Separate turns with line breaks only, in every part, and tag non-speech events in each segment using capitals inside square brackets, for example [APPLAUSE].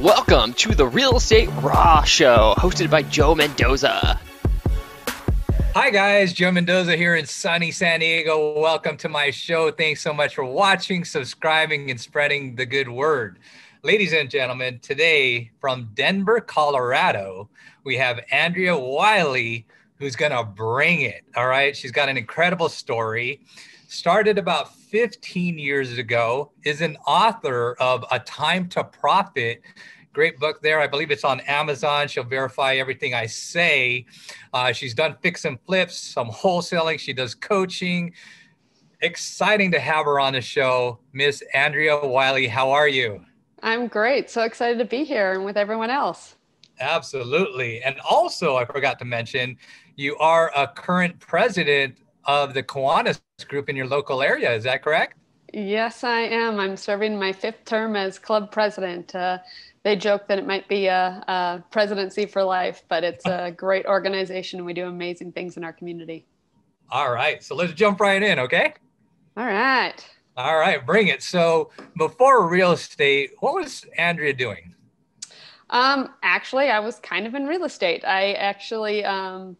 Welcome to the Real Estate Raw Show, hosted by Joe Mendoza.
Hi, guys. Joe Mendoza here in sunny San Diego. Welcome to my show. Thanks so much for watching, subscribing, and spreading the good word. Ladies and gentlemen, today from Denver, Colorado, we have Andrea Weule, who's going to bring it. All right. She's got an incredible story started about 15 years ago, is an author of A Time to Profit. Great book there. I believe it's on Amazon. She'll verify everything I say. Uh, she's done fix and flips, some wholesaling. She does coaching. Exciting to have her on the show. Miss Andrea Weule, how are you?
I'm great. So excited to be here and with everyone else.
Absolutely. And also, I forgot to mention, you are a current president of the Kiwanis group in your local area. Is that correct?
Yes, I am. I'm serving my fifth term as club president. Uh, they joke that it might be a, a, presidency for life, but it's a [LAUGHS] great organization and we do amazing things in our community.
All right. So let's jump right in, okay?
All right.
All right, bring it. So before real estate, what was Andrea doing?
Um, actually, I was kind of in real estate. I actually um,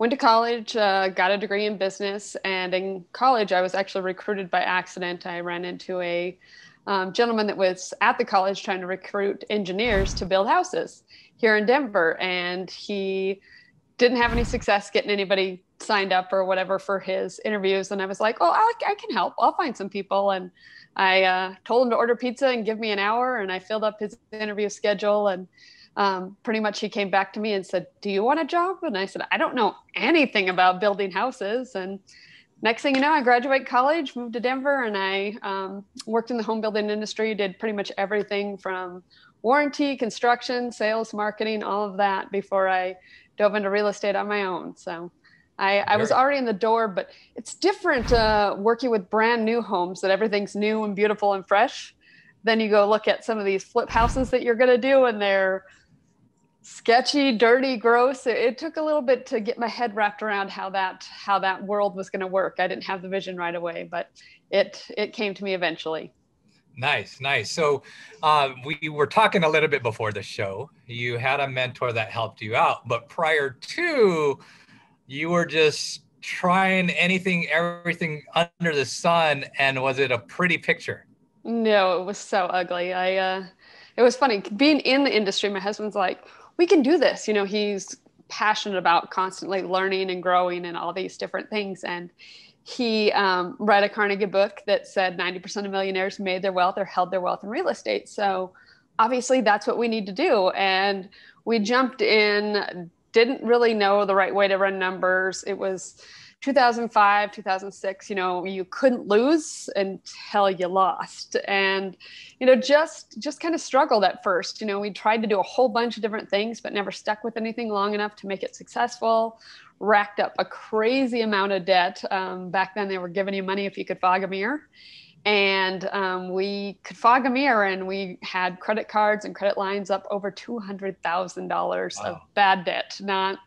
went to college, uh, got a degree in business, and in college, I was actually recruited by accident. I ran into a um, gentleman that was at the college trying to recruit engineers to build houses here in Denver, and he didn't have any success getting anybody signed up or whatever for his interviews. And I was like, "Oh, I, I can help. I'll find some people." And I uh, told him to order pizza and give me an hour, and I filled up his interview schedule and um, pretty much he came back to me and said, Do you want a job? And I said, I don't know anything about building houses. And next thing you know, I graduate college, moved to Denver, and I um, worked in the home building industry, did pretty much everything from warranty, construction, sales, marketing, all of that before I dove into real estate on my own. So I, I was already in the door, but it's different uh, working with brand new homes that everything's new and beautiful and fresh. Then you go look at some of these flip houses that you're going to do, and they're sketchy, dirty, gross. It, it, took a little bit to get my head wrapped around how that how that world was going to work. I didn't have the vision right away, but it it came to me eventually.
Nice, nice. So uh, we were talking a little bit before the show. You had a mentor that helped you out, but prior to, you were just trying anything, everything under the sun, and was it a pretty picture?
No, it was so ugly. I. Uh, it was funny being in the industry. My husband's like, we can do this. You know, he's passionate about constantly learning and growing and all these different things. And he um, read a Carnegie book that said 90% of millionaires made their wealth or held their wealth in real estate. So obviously that's what we need to do. And we jumped in, didn't really know the right way to run numbers. It was 2005 2006 you know you couldn't lose until you lost. And you know just just kind of struggled at first. You know we tried to do a whole bunch of different things but never stuck with anything long enough to make it successful. Racked up a crazy amount of debt. Um, back then they were giving you money if you could fog a mirror. And um, we could fog a mirror and we had credit cards and credit lines up over $200000 wow. of bad debt not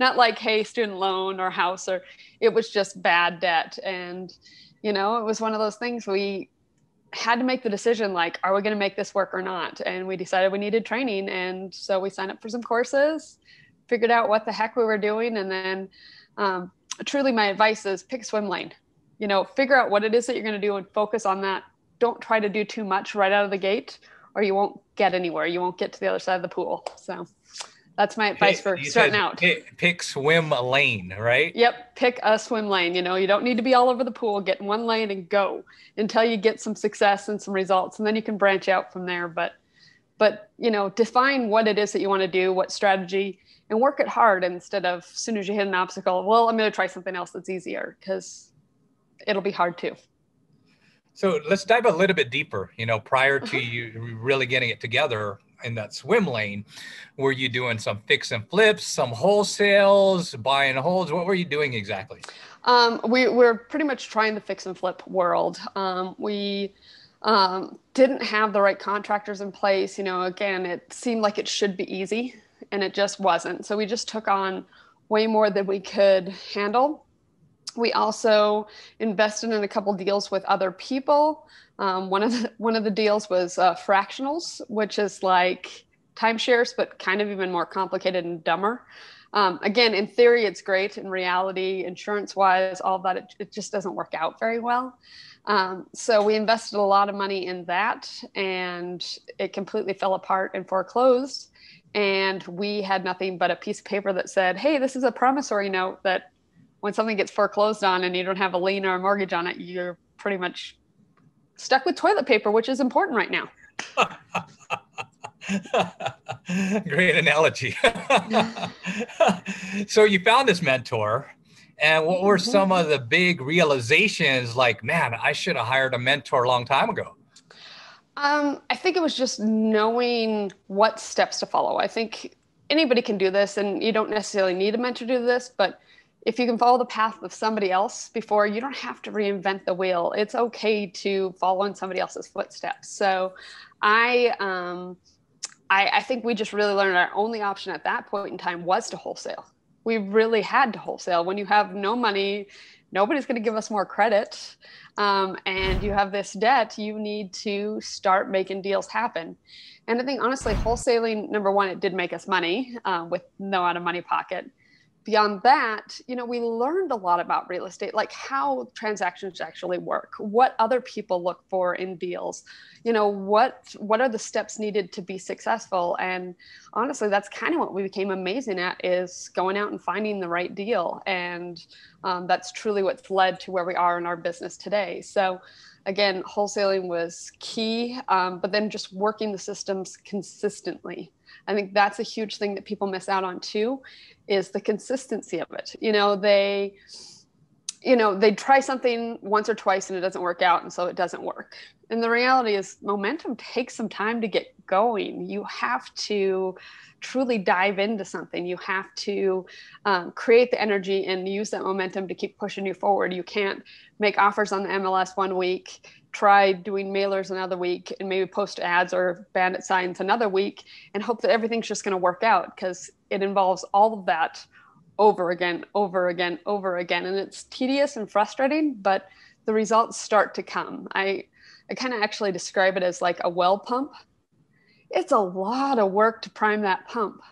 not like hey student loan or house or it was just bad debt. And you know it was one of those things we had to make the decision like are we going to make this work or not? And we decided we needed training. And so we signed up for some courses figured out what the heck we were doing. And then um, truly my advice is pick swim lane. You know figure out what it is that you're going to do and focus on that. Don't try to do too much right out of the gate or you won't get anywhere. You won't get to the other side of the pool. So that's my advice for starting out.
Pick, pick, swim lane, right?
Yep, pick a swim lane. You know, you don't need to be all over the pool. Get in one lane and go until you get some success and some results, and then you can branch out from there. But, but you know, define what it is that you want to do, what strategy, and work it hard instead of as soon as you hit an obstacle, well, I'm going to try something else that's easier because it'll be hard too.
So let's dive a little bit deeper. You know, prior to uh-huh. you really getting it together, in that swim lane were you doing some fix and flips some wholesales buying holds? What were you doing exactly?
Um, we, we're pretty much trying the fix and flip world. Um, we um, didn't have the right contractors in place. You know again it seemed like it should be easy and it just wasn't. So we just took on way more than we could handle we also invested in a couple deals with other people um, one of the [LAUGHS] one of the deals was uh, fractionals, which is like timeshares, but kind of even more complicated and dumber. Um, again, in theory, it's great. In reality, insurance wise, all that, it, it, just doesn't work out very well. Um, so we invested a lot of money in that and it completely fell apart and foreclosed. And we had nothing but a piece of paper that said, hey, this is a promissory note that when something gets foreclosed on and you don't have a lien or a mortgage on it, you're pretty much stuck with toilet paper, which is important right now. [LAUGHS]
Great analogy. [LAUGHS] so you found this mentor, and what were mm-hmm. some of the big realizations? Like, man, I should have hired a mentor a long time ago.
Um, I think it was just knowing what steps to follow. I think anybody can do this, and you don't necessarily need a mentor to do this, but if you can follow the path of somebody else before, you don't have to reinvent the wheel. It's okay to follow in somebody else's footsteps. So I um, I, I think we just really learned our only option at that point in time was to wholesale. We really had to wholesale. When you have no money, nobody's going to give us more credit, um, and you have this debt, you need to start making deals happen. And I think honestly, wholesaling number one, it did make us money uh, with no out of money pocket beyond that, you know, we learned a lot about real estate, like how transactions actually work, what other people look for in deals, you know, what what are the steps needed to be successful. And honestly, that's kind of what we became amazing at is going out and finding the right deal. And um, that's truly what's led to where we are in our business today. So again, wholesaling was key, um, but then just working the systems consistently. I think that's a huge thing that people miss out on too is the consistency of it. You know, they you know, they try something once or twice and it doesn't work out and so it doesn't work. And the reality is momentum takes some time to get going. You have to truly dive into something. You have to um, create the energy and use that momentum to keep pushing you forward. You can't make offers on the MLS one week try doing mailers another week and maybe post ads or bandit signs another week and hope that everything's just going to work out because it involves all of that over again, over again, over again. And it's tedious and frustrating, but the results start to come. I, I kind of actually describe it as like a well pump. It's a lot of work to prime that pump.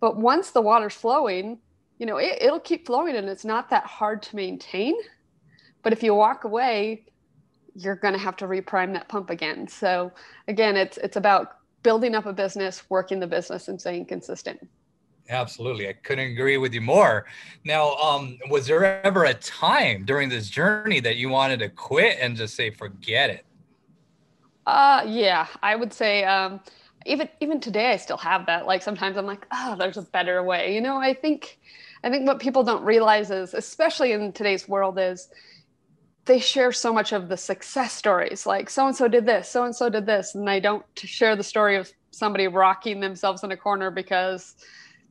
But once the water's flowing, you know, it, it'll keep flowing and it's not that hard to maintain. But if you walk away, you're going to have to reprime that pump again. So again, it's it's about building up a business, working the business, and staying consistent.
Absolutely, I couldn't agree with you more. Now, um, was there ever a time during this journey that you wanted to quit and just say, "Forget it"?
Uh, yeah, I would say. Um, even even today, I still have that. Like sometimes I'm like, oh, there's a better way. You know, I think, I think what people don't realize is, especially in today's world, is they share so much of the success stories like so and so did this so and so did this and they don't share the story of somebody rocking themselves in a corner because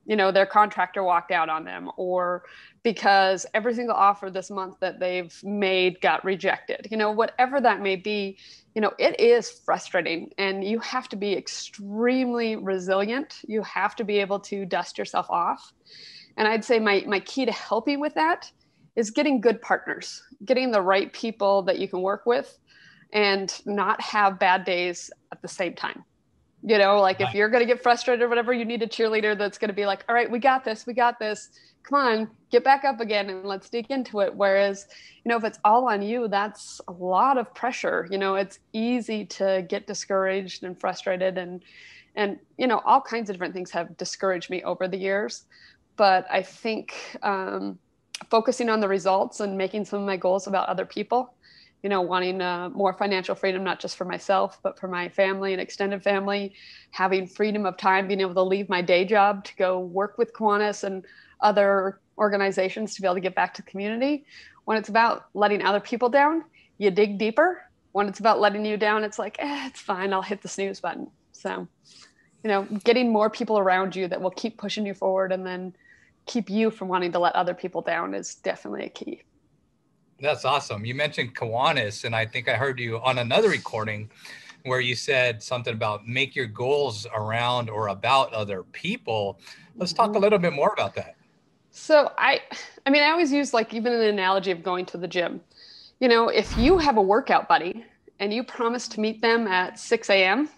you know their contractor walked out on them or because every single offer this month that they've made got rejected you know whatever that may be you know it is frustrating and you have to be extremely resilient. You have to be able to dust yourself off and i'd say my my key to helping with that is getting good partners, getting the right people that you can work with and not have bad days at the same time. You know, like right. if you're going to get frustrated or whatever, you need a cheerleader that's going to be like, all right, we got this, we got this. Come on, get back up again and let's dig into it. Whereas, you know, if it's all on you, that's a lot of pressure. You know, it's easy to get discouraged and frustrated and, and, you know, all kinds of different things have discouraged me over the years. But I think, um, focusing on the results and making some of my goals about other people you know wanting uh, more financial freedom not just for myself but for my family and extended family having freedom of time being able to leave my day job to go work with Kiwanis and other organizations to be able to get back to the community. When it's about letting other people down you dig deeper. When it's about letting you down it's like eh, it's fine i'll hit the snooze button. So you know getting more people around you that will keep pushing you forward and then keep you from wanting to let other people down is definitely a key.
That's awesome. You mentioned Kiwanis, and I think I heard you on another recording where you said something about make your goals around or about other people. Let's talk a mm-hmm. little bit more about that.
So I I mean I always use like even an analogy of going to the gym. You know, if you have a workout buddy and you promise to meet them at 6 a.m.,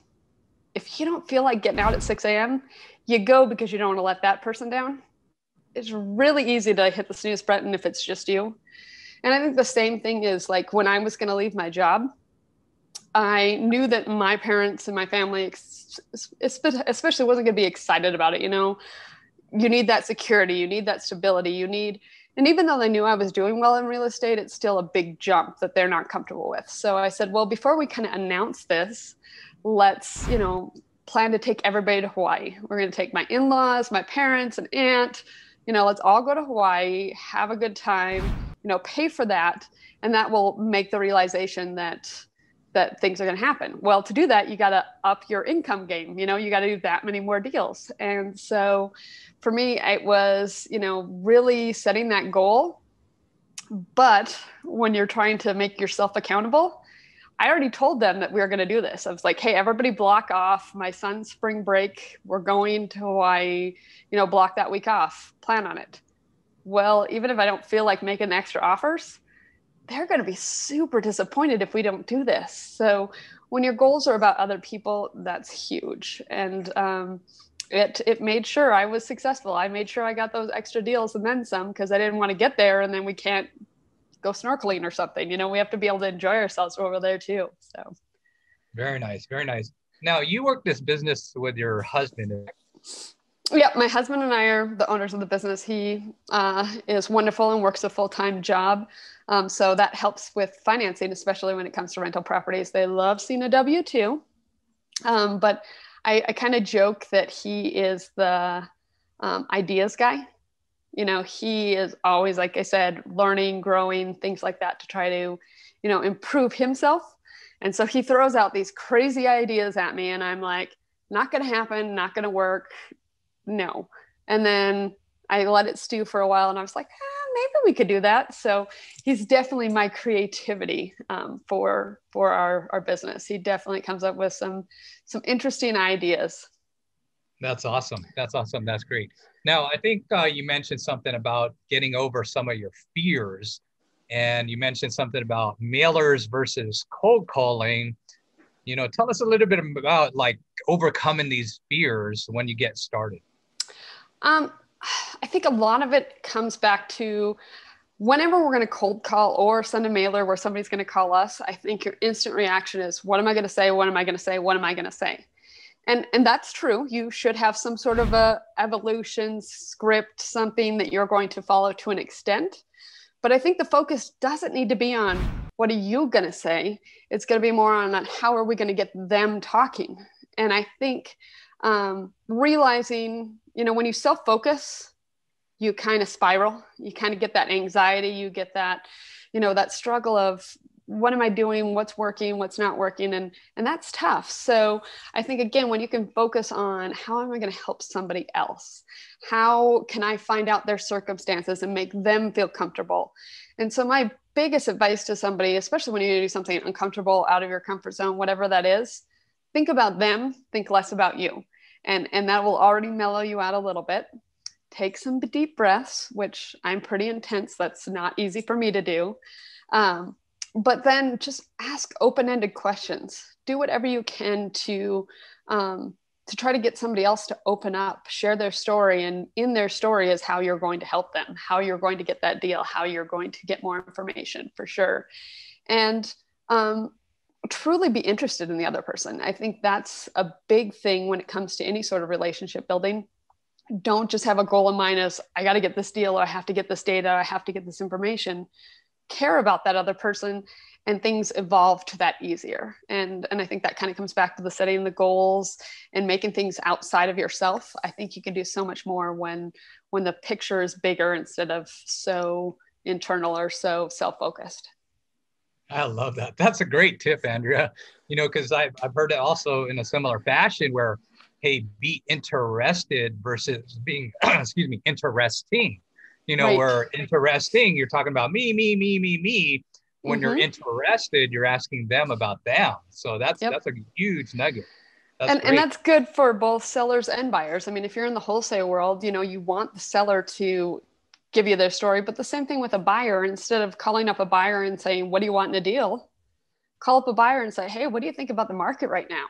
if you don't feel like getting out at 6 a.m., you go because you don't want to let that person down. It's really easy to hit the snooze button if it's just you. And I think the same thing is like when I was going to leave my job, I knew that my parents and my family, especially, wasn't going to be excited about it. You know, you need that security, you need that stability, you need, and even though they knew I was doing well in real estate, it's still a big jump that they're not comfortable with. So I said, well, before we kind of announce this, let's, you know, plan to take everybody to Hawaii. We're going to take my in laws, my parents, and aunt. You know, let's all go to Hawaii, have a good time, you know, pay for that. And that will make the realization that that things are going to happen. Well, to do that, you got to up your income game. You know, you got to do that many more deals. And so for me, it was, you know, really setting that goal. But when you're trying to make yourself accountable, I already told them that we were going to do this. I was like, hey, everybody block off my son's spring break. We're going to Hawaii, you know, block that week off, plan on it. Well, even if I don't feel like making extra offers, they're going to be super disappointed if we don't do this. So when your goals are about other people, that's huge. And um, it it made sure I was successful. I made sure I got those extra deals and then some because I didn't want to get there and then we can't go snorkeling or something. You know, we have to be able to enjoy ourselves over there too. So
very nice, very nice. Now you work this business with your husband.
Yeah, my husband and I are the owners of the business. He uh, is wonderful and works a full time job. Um, so that helps with financing, especially when it comes to rental properties. They love seeing a W 2. Um, but I, I kind of joke that he is the um, ideas guy you know he is always like i said learning growing things like that to try to you know improve himself. And so he throws out these crazy ideas at me and i'm like not going to happen not going to work no. And then i let it stew for a while and i was like eh, maybe we could do that. So he's definitely my creativity um, for for our our business. He definitely comes up with some some interesting ideas.
That's awesome. That's awesome. That's great now, I think uh, you mentioned something about getting over some of your fears, and you mentioned something about mailers versus cold calling. You know, tell us a little bit about like overcoming these fears when you get started.
Um, I think a lot of it comes back to whenever we're going to cold call or send a mailer where somebody's going to call us. I think your instant reaction is, "What am I going to say? What am I going to say? What am I going to say?" And and that's true. You should have some sort of a evolution script something that you're going to follow to an extent. But i think the focus doesn't need to be on what are you going to say? It's going to be more on how are we going to get them talking? And i think um, realizing you know when you self-focus you kind of spiral. You kind of get that anxiety. You get that you know that struggle of what am i doing? What's working? What's not working? And and that's tough. So i think again when you can focus on how am i going to help somebody else? How can i find out their circumstances and make them feel comfortable? And so my biggest advice to somebody especially when you do something uncomfortable out of your comfort zone whatever that is think about them think less about you. And and that will already mellow you out a little bit. Take some deep breaths which i'm pretty intense. That's not easy for me to do. Um, but then just ask open-ended questions. Do whatever you can to um, to try to get somebody else to open up share their story and in their story is how you're going to help them how you're going to get that deal how you're going to get more information for sure. And um, truly be interested in the other person. I think that's a big thing when it comes to any sort of relationship building. Don't just have a goal in mind as i got to get this deal or i have to get this data i have to get this information care about that other person and things evolve to that easier. And and i think that kind of comes back to the setting the goals and making things outside of yourself. I think you can do so much more when when the picture is bigger instead of so internal or so self-focused.
I love that. That's a great tip andrea. You know because I've, I've heard it also in a similar fashion where hey be interested versus being [CLEARS THROAT] excuse me interesting you know, right. where interesting, you're talking about me, me, me, me, me. When mm-hmm. you're interested, you're asking them about them. So that's yep. that's a huge nugget.
That's and, and that's good for both sellers and buyers. I mean, if you're in the wholesale world, you know, you want the seller to give you their story, but the same thing with a buyer. Instead of calling up a buyer and saying, What do you want in a deal? Call up a buyer and say, Hey, what do you think about the market right now?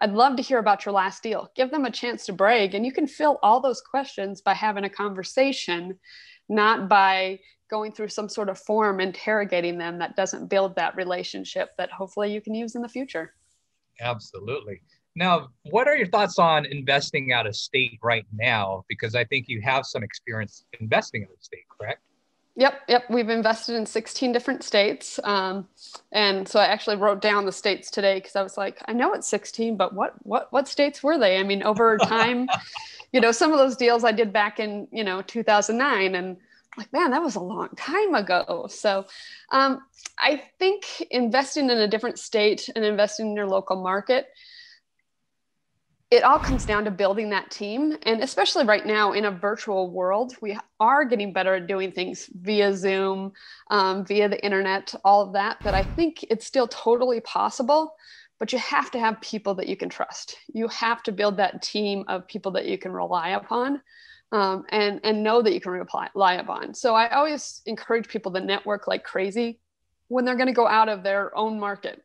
I'd love to hear about your last deal. Give them a chance to brag. And you can fill all those questions by having a conversation, not by going through some sort of form interrogating them that doesn't build that relationship that hopefully you can use in the future.
Absolutely. Now, what are your thoughts on investing out of state right now? Because I think you have some experience investing out of state, correct?
Yep, yep. We've invested in 16 different states. Um, and so I actually wrote down the states today because I was like, I know it's 16, but what what what states were they? I mean, over time, [LAUGHS] you know, some of those deals I did back in, you know, 2009 and like, man, that was a long time ago. So um, I think investing in a different state and investing in your local market it all comes down to building that team. And especially right now in a virtual world, we are getting better at doing things via Zoom, um, via the internet, all of that. But I think it's still totally possible. But you have to have people that you can trust. You have to build that team of people that you can rely upon. Um, and and know that you can rely upon. So I always encourage people to network like crazy when they're going to go out of their own market.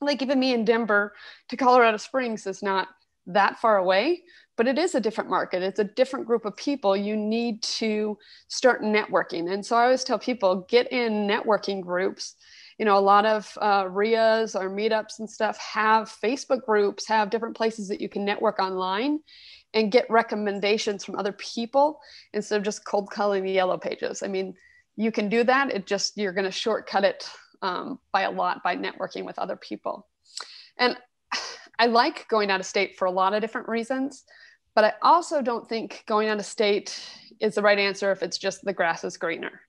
Like even me in Denver to Colorado Springs is not that far away, but it is a different market. It's a different group of people. You need to start networking. And so I always tell people get in networking groups. You know, a lot of uh, RIAs or meetups and stuff have Facebook groups, have different places that you can network online and get recommendations from other people instead of just cold calling the yellow pages. I mean, you can do that. It just, you're going to shortcut it um, by a lot by networking with other people. And I like going out of state for a lot of different reasons, but I also don't think going out of state is the right answer if it's just the grass is greener.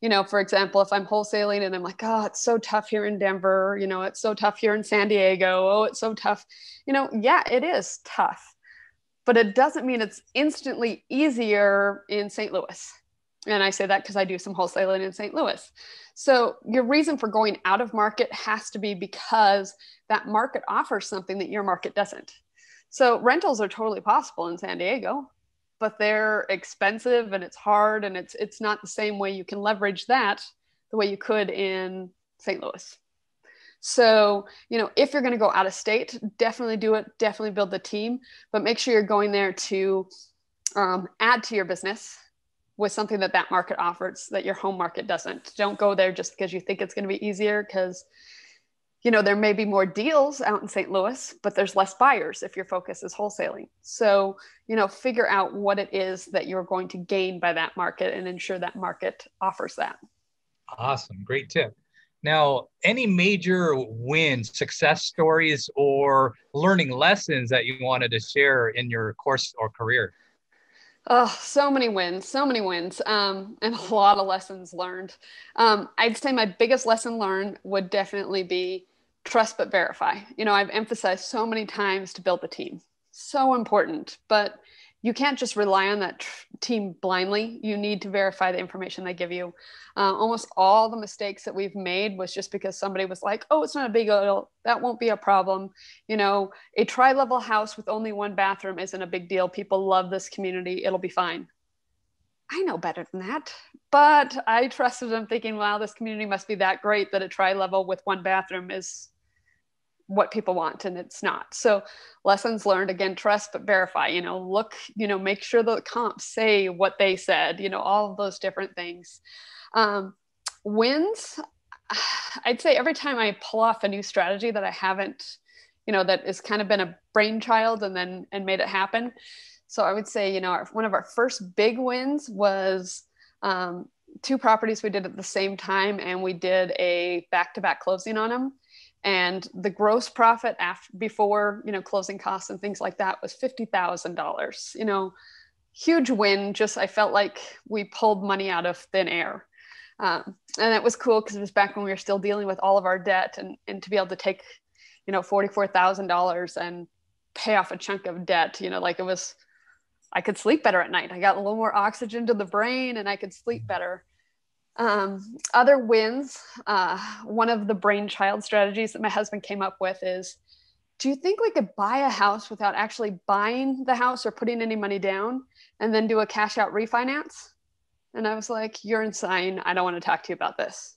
You know, for example, if I'm wholesaling and I'm like, oh, it's so tough here in Denver, you know, it's so tough here in San Diego, oh, it's so tough. You know, yeah, it is tough, but it doesn't mean it's instantly easier in St. Louis. And I say that because I do some wholesaling in St. Louis. So your reason for going out of market has to be because that market offers something that your market doesn't. So rentals are totally possible in San Diego, but they're expensive and it's hard and it's it's not the same way you can leverage that the way you could in St. Louis. So, you know, if you're going to go out of state, definitely do it. Definitely build the team, but make sure you're going there to um, add to your business with something that that market offers that your home market doesn't. Don't go there just because you think it's going to be easier because you know there may be more deals out in St. Louis, but there's less buyers if your focus is wholesaling. So, you know, figure out what it is that you're going to gain by that market and ensure that market offers that.
Awesome. Great tip. Now, any major wins, success stories, or learning lessons that you wanted to share in your course or career?
Oh, so many wins, so many wins, um, and [LAUGHS] a lot of lessons learned. Um, I'd say my biggest lesson learned would definitely be trust but verify. You know, I've emphasized so many times to build the team, so important, but you can't just rely on that tr- team blindly. You need to verify the information they give you. Uh, almost all the mistakes that we've made was just because somebody was like, "Oh, it's not a big deal. That won't be a problem." You know, a tri-level house with only one bathroom isn't a big deal. People love this community. It'll be fine. I know better than that, but I trusted them, thinking, "Wow, this community must be that great that a tri-level with one bathroom is what people want and it's not. So lessons learned again trust but verify you know look you know make sure the comps say what they said you know all those different things. Um, wins [SIGHS] i'd say every time i pull off a new strategy that i haven't you know that has kind of been a brainchild and then and made it happen. So i would say you know our, one of our first big wins was um, two properties we did at the same time and we did a back-to-back closing on them and the gross profit after before you know closing costs and things like that was $50000 you know? Huge win just i felt like we pulled money out of thin air. Um, and it was cool because it was back when we were still dealing with all of our debt and, and to be able to take you know $44000 and pay off a chunk of debt you know like it was i could sleep better at night. I got a little more oxygen to the brain and i could sleep better um, other wins, uh, one of the brainchild strategies that my husband came up with is do you think we could buy a house without actually buying the house or putting any money down and then do a cash out refinance? And I was like, you're insane. I don't want to talk to you about this.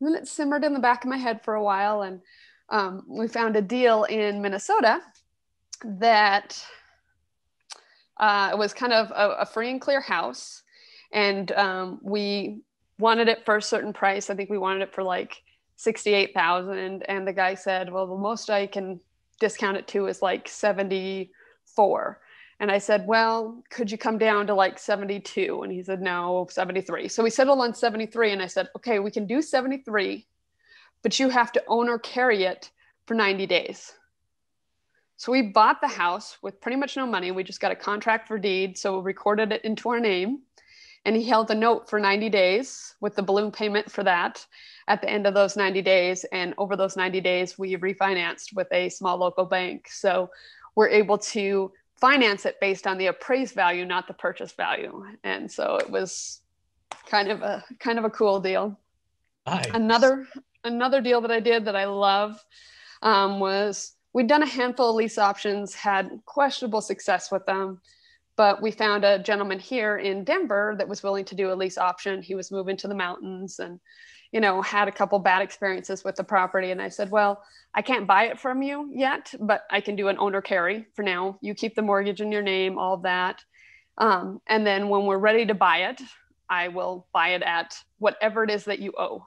And then it simmered in the back of my head for a while. And um, we found a deal in Minnesota that uh, it was kind of a, a, free and clear house. And um, we wanted it for a certain price. I think we wanted it for like 68,000. And the guy said, well, the most I can discount it to is like 74. And I said, well, could you come down to like 72? And he said, no, 73. So we settled on 73. And I said, okay, we can do 73, but you have to own or carry it for 90 days. So we bought the house with pretty much no money. We just got a contract for deed. So we recorded it into our name. And he held a note for 90 days with the balloon payment for that at the end of those 90 days. And over those 90 days, we refinanced with a small local bank. So we're able to finance it based on the appraised value, not the purchase value. And so it was kind of a kind of a cool deal. Nice. Another another deal that I did that I love um, was we'd done a handful of lease options, had questionable success with them, but we found a gentleman here in Denver that was willing to do a lease option. He was moving to the mountains and, you know, had a couple bad experiences with the property. And I said, well, I can't buy it from you yet, but I can do an owner carry for now. You keep the mortgage in your name, all that. Um, and then when we're ready to buy it, I will buy it at whatever it is that you owe.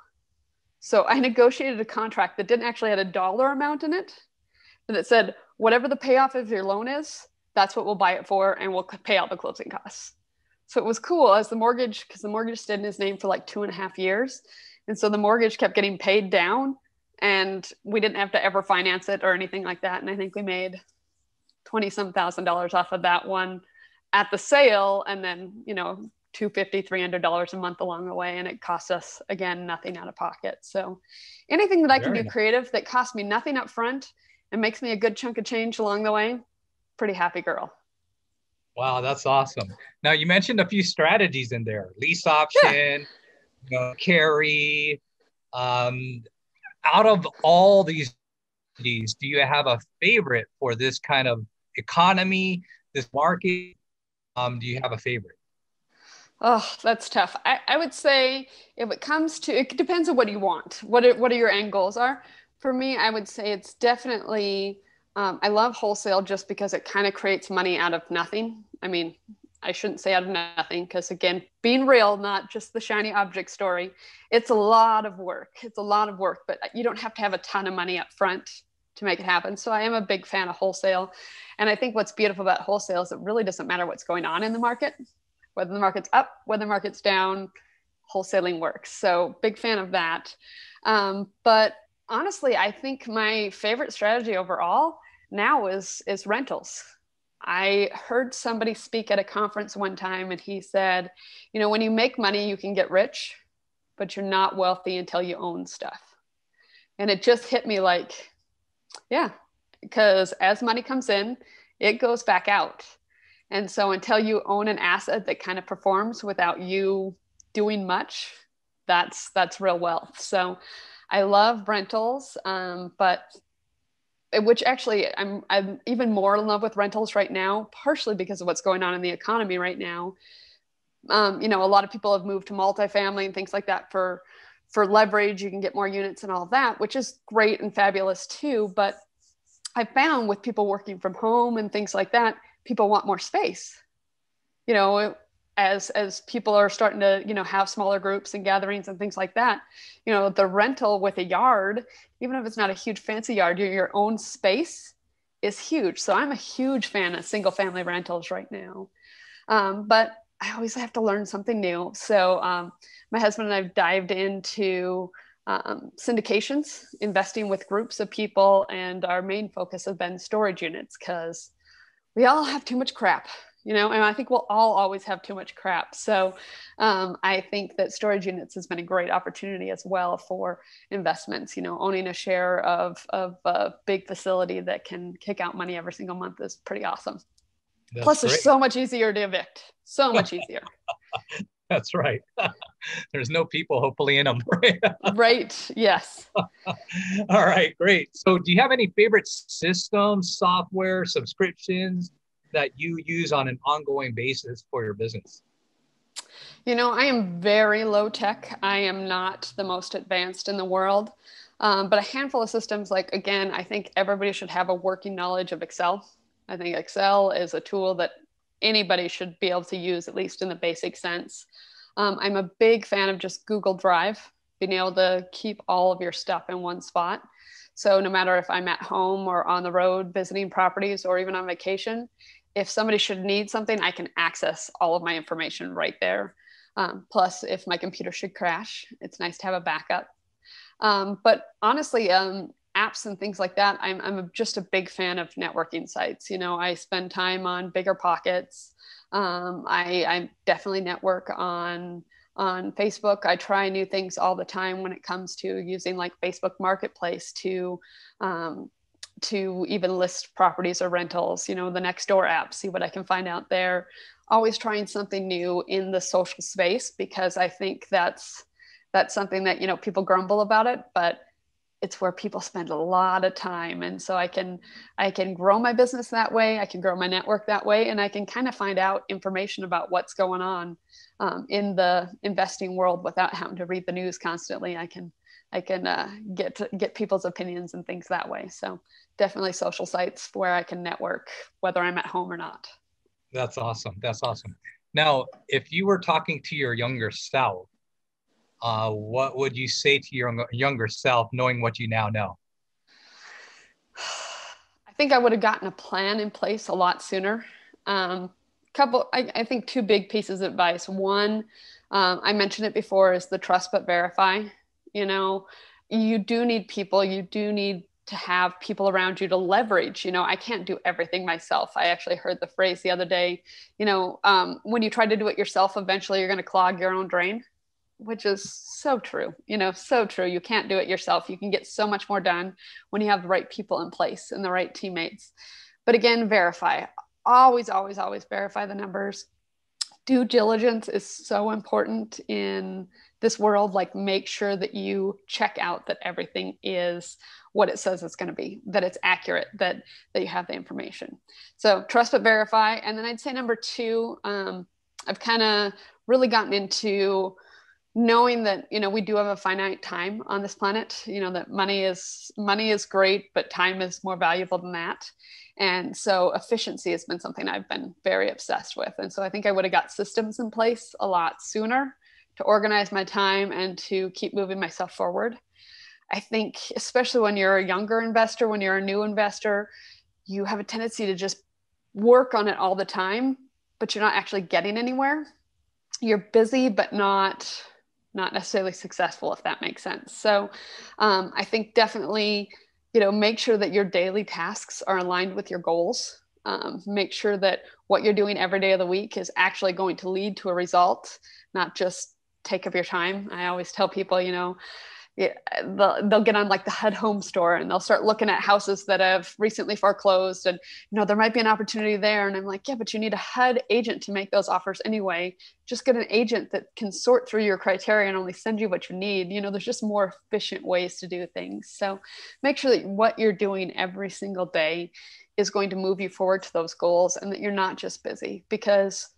So I negotiated a contract that didn't actually have a dollar amount in it and it said whatever the payoff of your loan is that's what we'll buy it for and we'll pay out the closing costs. So it was cool as the mortgage because the mortgage stayed in his name for like two and a half years. And so the mortgage kept getting paid down and we didn't have to ever finance it or anything like that. And i think we made 20 some thousand dollars off of that one at the sale and then you know 250 300 dollars a month along the way and it costs us again nothing out of pocket. So anything that i can do creative that costs me nothing up front and makes me a good chunk of change along the way, pretty happy girl.
Wow, that's awesome. Now you mentioned a few strategies in there: lease option, yeah. you know, carry. Um, out of all these, do you have a favorite for this kind of economy, this market? Um, do you have a favorite?
Oh, that's tough. I, I would say if it comes to, it depends on what you want. What are, what are your end goals are? For me, I would say it's definitely, um, I love wholesale just because it kind of creates money out of nothing. I mean, I shouldn't say out of nothing because, again, being real, not just the shiny object story, it's a lot of work. It's a lot of work, but you don't have to have a ton of money up front to make it happen. So I am a big fan of wholesale. And I think what's beautiful about wholesale is it really doesn't matter what's going on in the market, whether the market's up, whether the market's down, wholesaling works. So big fan of that. Um, but honestly, I think my favorite strategy overall now is is rentals. I heard somebody speak at a conference one time and he said, you know, when you make money, you can get rich, but you're not wealthy until you own stuff. And it just hit me like, yeah, because as money comes in, it goes back out. And so until you own an asset that kind of performs without you doing much, that's that's real wealth. So I love rentals, um, but which actually I'm I'm even more in love with rentals right now, partially because of what's going on in the economy right now. Um, you know, a lot of people have moved to multifamily and things like that for for leverage. You can get more units and all that, which is great and fabulous too. But I found with people working from home and things like that, people want more space. You know, as as people are starting to you know have smaller groups and gatherings and things like that you know the rental with a yard even if it's not a huge fancy yard your, your own space is huge. So i'm a huge fan of single family rentals right now. Um, but i always have to learn something new. So um, my husband and i've dived into um, syndications investing with groups of people and our main focus has been storage units because we all have too much crap you know and i think we'll all always have too much crap so um, i think that storage units has been a great opportunity as well for investments you know owning a share of, of a big facility that can kick out money every single month is pretty awesome That's plus great. it's so much easier to evict so [LAUGHS] much easier
That's right. [LAUGHS] There's no people hopefully in them. [LAUGHS]
right. Yes.
All right. Great. So, do you have any favorite systems, software, subscriptions that you use on an ongoing basis for your business?
You know, I am very low tech. I am not the most advanced in the world. Um, but a handful of systems, like again, I think everybody should have a working knowledge of Excel. I think Excel is a tool that anybody should be able to use, at least in the basic sense. Um, I'm a big fan of just Google Drive, being able to keep all of your stuff in one spot. So no matter if I'm at home or on the road visiting properties or even on vacation, if somebody should need something, I can access all of my information right there. Um, plus, if my computer should crash, it's nice to have a backup. Um, but honestly, um, apps and things like that, I'm, I'm just a big fan of networking sites. You know, I spend time on Bigger Pockets. Um, I, I definitely network on on Facebook. I try new things all the time when it comes to using like Facebook Marketplace to um, to even list properties or rentals. You know, the Nextdoor app, see what I can find out there. Always trying something new in the social space because I think that's that's something that you know people grumble about it, but it's where people spend a lot of time and so i can i can grow my business that way i can grow my network that way and i can kind of find out information about what's going on um, in the investing world without having to read the news constantly i can i can uh, get to, get people's opinions and things that way so definitely social sites where i can network whether i'm at home or not
that's awesome that's awesome now if you were talking to your younger self uh, what would you say to your younger self knowing what you now know? [SIGHS]
I think I would have gotten a plan in place a lot sooner. Um, couple, I, I, think two big pieces of advice. One, um, I mentioned it before, is the trust but verify. You know, you do need people. You do need to have people around you to leverage. You know, I can't do everything myself. I actually heard the phrase the other day. You know, um, when you try to do it yourself, eventually you're going to clog your own drain which is so true you know so true you can't do it yourself you can get so much more done when you have the right people in place and the right teammates but again verify always always always verify the numbers due diligence is so important in this world like make sure that you check out that everything is what it says it's going to be that it's accurate that that you have the information. So trust but verify. And then i'd say number two um, i've kind of really gotten into knowing that you know we do have a finite time on this planet you know that money is money is great but time is more valuable than that. And so efficiency has been something i've been very obsessed with. And so i think i would have got systems in place a lot sooner to organize my time and to keep moving myself forward. I think especially when you're a younger investor when you're a new investor you have a tendency to just work on it all the time but you're not actually getting anywhere. You're busy but not not necessarily successful if that makes sense. So um, i think definitely you know make sure that your daily tasks are aligned with your goals. Um, make sure that what you're doing every day of the week is actually going to lead to a result not just take up your time. I always tell people you know they'll, they'll get on like the HUD home store and they'll start looking at houses that have recently foreclosed and you know there might be an opportunity there. And i'm like yeah but you need a HUD agent to make those offers anyway. Just get an agent that can sort through your criteria and only send you what you need. You know there's just more efficient ways to do things. So make sure that what you're doing every single day is going to move you forward to those goals and that you're not just busy because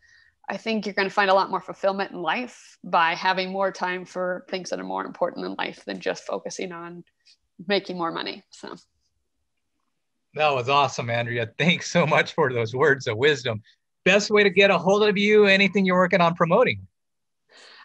I think you're going to find a lot more fulfillment in life by having more time for things that are more important in life than just focusing on making more money. So
that was awesome, Andrea. [LAUGHS] Thanks so much for those words of wisdom. Best way to get a hold of you, anything you're working on promoting?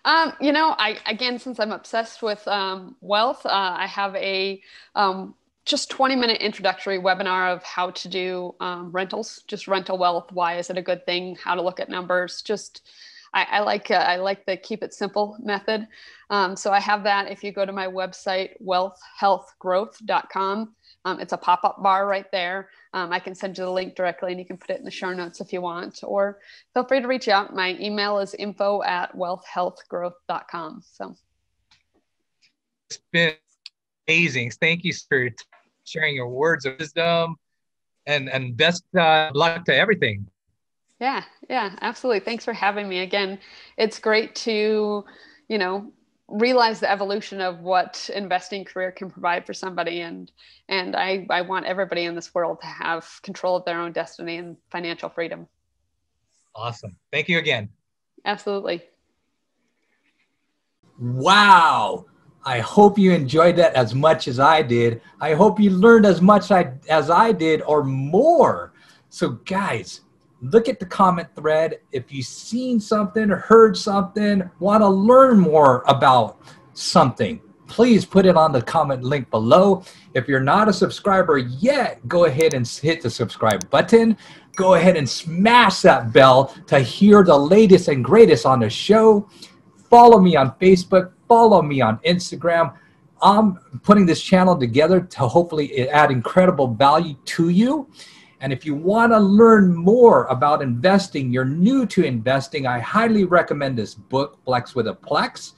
Um, you know, I again, since I'm obsessed with um, wealth, uh, I have a um, just 20 minute introductory webinar of how to do um, rentals, just rental wealth. Why is it a good thing? How to look at numbers. Just I, I like uh, I like the keep it simple method. Um, so I have that. If you go to my website wealthhealthgrowth.com, um, it's a pop up bar right there. Um, I can send you the link directly, and you can put it in the show notes if you want. Or feel free to reach out. My email is info at wealthhealthgrowth.com. So
it's been amazing. Thank you your sharing your words of wisdom, and and best uh, luck to everything.
Yeah, yeah, absolutely. Thanks for having me again. It's great to, you know, realize the evolution of what investing career can provide for somebody and and I, I want everybody in this world to have control of their own destiny and financial freedom
awesome thank you again
absolutely
wow I hope you enjoyed that as much as I did. I hope you learned as much I, as I did or more So, guys, look at the comment thread. If you've seen something, heard something, want to learn more about something, please put it on the comment link below. If you're not a subscriber yet, go ahead and hit the subscribe button. Go ahead and smash that bell to hear the latest and greatest on the show. Follow me on Facebook, follow me on Instagram. I'm putting this channel together to hopefully add incredible value to you. And if you want to learn more about investing, you're new to investing, I highly recommend this book, Flex with a Plex.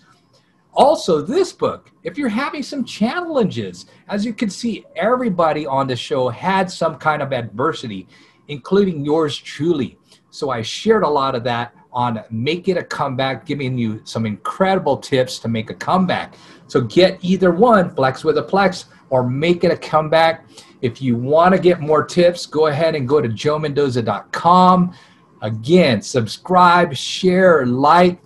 Also, this book, if you're having some challenges, as you can see, everybody on the show had some kind of adversity, including yours truly. So I shared a lot of that on Make It a Comeback, giving you some incredible tips to make a comeback. So get either one, Flex with a Plex, or Make It a Comeback. If you want to get more tips, go ahead and go to joemendoza.com. Again, subscribe, share, like,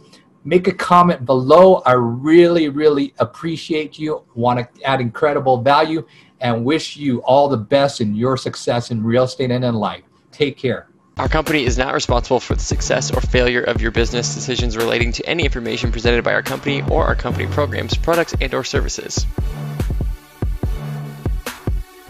make a comment below. I really, really appreciate you. Want to add incredible value and wish you all the best in your success in real estate and in life. Take care.
Our company is not responsible for the success or failure of your business decisions relating to any information presented by our company or our company programs, products, and or services.